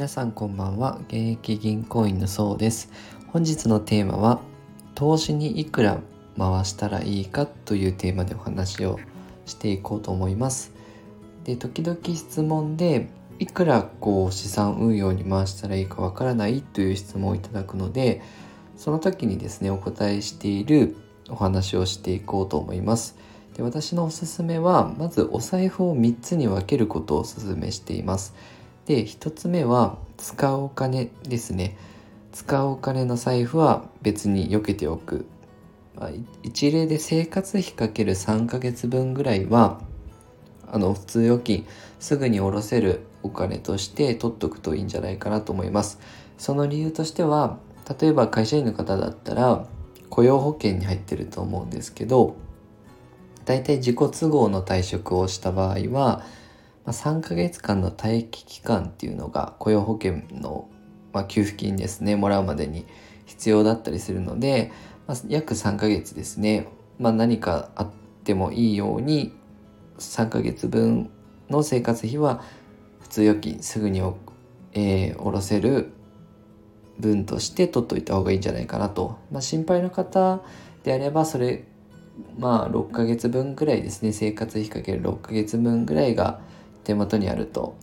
皆さんこんばんは。現役銀行員のそうです。本日のテーマは投資にいくら回したらいいかというテーマでお話をしていこうと思います。で時々質問でいくらこう資産運用に回したらいいかわからないという質問をいただくのでその時にですねお答えしているお話をしていこうと思います。で私のおすすめはまずお財布を3つに分けることをおすすめしています。で1つ目は使うお金ですね。使うお金の財布は別に避けておく。一例で生活費かける3ヶ月分ぐらいはあの普通預金すぐに下ろせるお金として取っとくといいんじゃないかなと思います。その理由としては例えば会社員の方だったら雇用保険に入ってると思うんですけど大体自己都合の退職をした場合は、ま3ヶ月間の待機期間っていうのが雇用保険の、ま給付金ですねもらうまでに必要だったりするので、ま、約3ヶ月ですね、まあ、何かあってもいいように3ヶ月分の生活費は普通預金すぐにえー、下ろせる分として取っといた方がいいんじゃないかなと、まあ、心配の方であればそれまあ6ヶ月分ぐらいですね。生活費かける6ヶ月分ぐらいが手元にあると、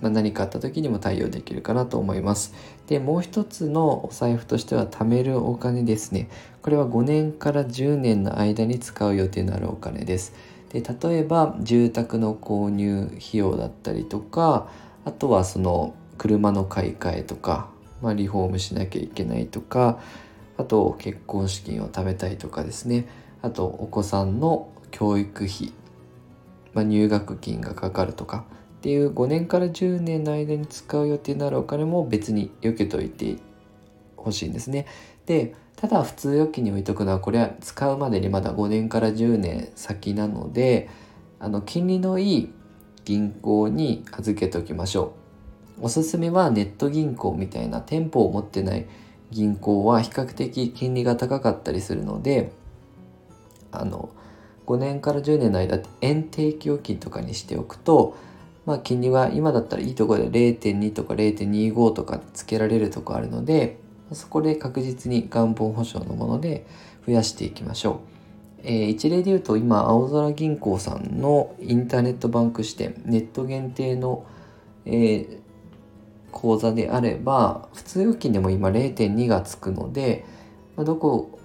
まあ、何かあった時にも対応できるかなと思います。でもう一つのお財布としては貯めるお金ですね。これは5年から10年の間に使う予定のあるお金です。で例えば住宅の購入費用だったりとかあとはその車の買い替えとか、まあ、リフォームしなきゃいけないとかあと結婚資金を貯めたいとかですね。あとお子さんの教育費、まあ、入学金がかかるとかっていう5年から10年の間に使う予定になるお金も別に避けといてほしいんですね。でただ普通預金に置いとくのはこれは使うまでにまだ5年から10年先なのであの金利のいい銀行に預けておきましょう。おすすめはネット銀行みたいな店舗を持ってない銀行は比較的金利が高かったりするのであの5年から10年の間円定期預金とかにしておくと、まあ、金利は今だったらいいところで0.2とか0.25とかつけられるとこあるのでそこで確実に元本保証のもので増やしていきましょう。えー、一例で言うと今青空銀行さんのインターネットバンク支店ネット限定の、えー、口座であれば普通預金でも今0.2がつくので、まあ、どこ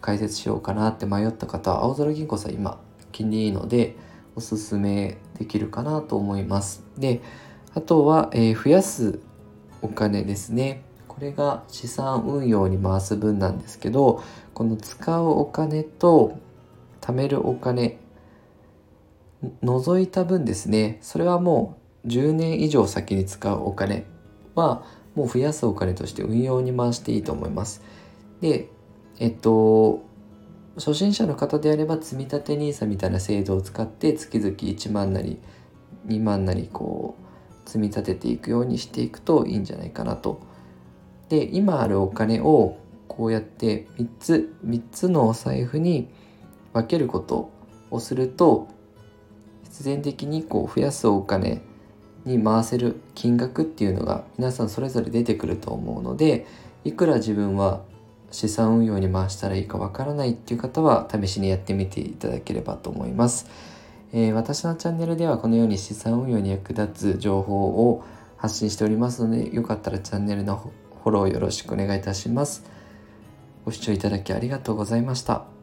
解説しようかなって迷った方は青空銀行さん今金利いいのでおすすめできるかなと思います。であとは、えー、増やすお金ですね。これが資産運用に回す分なんですけどこの使うお金と貯めるお金除いた分ですね。それはもう10年以上先に使うお金はもう増やすお金として運用に回していいと思います。でえっと初心者の方であれば積立 NISA みたいな制度を使って月々1万なり2万なりこう積み立てていくようにしていくといいんじゃないかなと。で今あるお金をこうやって3つ3つのお財布に分けることをすると必然的にこう増やすお金に回せる金額っていうのが皆さんそれぞれ出てくると思うのでいくら自分は資産運用に回したらいいかわからないっていう方は試しにやってみていただければと思います。えー、私のチャンネルではこのように資産運用に役立つ情報を発信しておりますのでよかったらチャンネルのフォローよろしくお願いいたします。ご視聴いただきありがとうございました。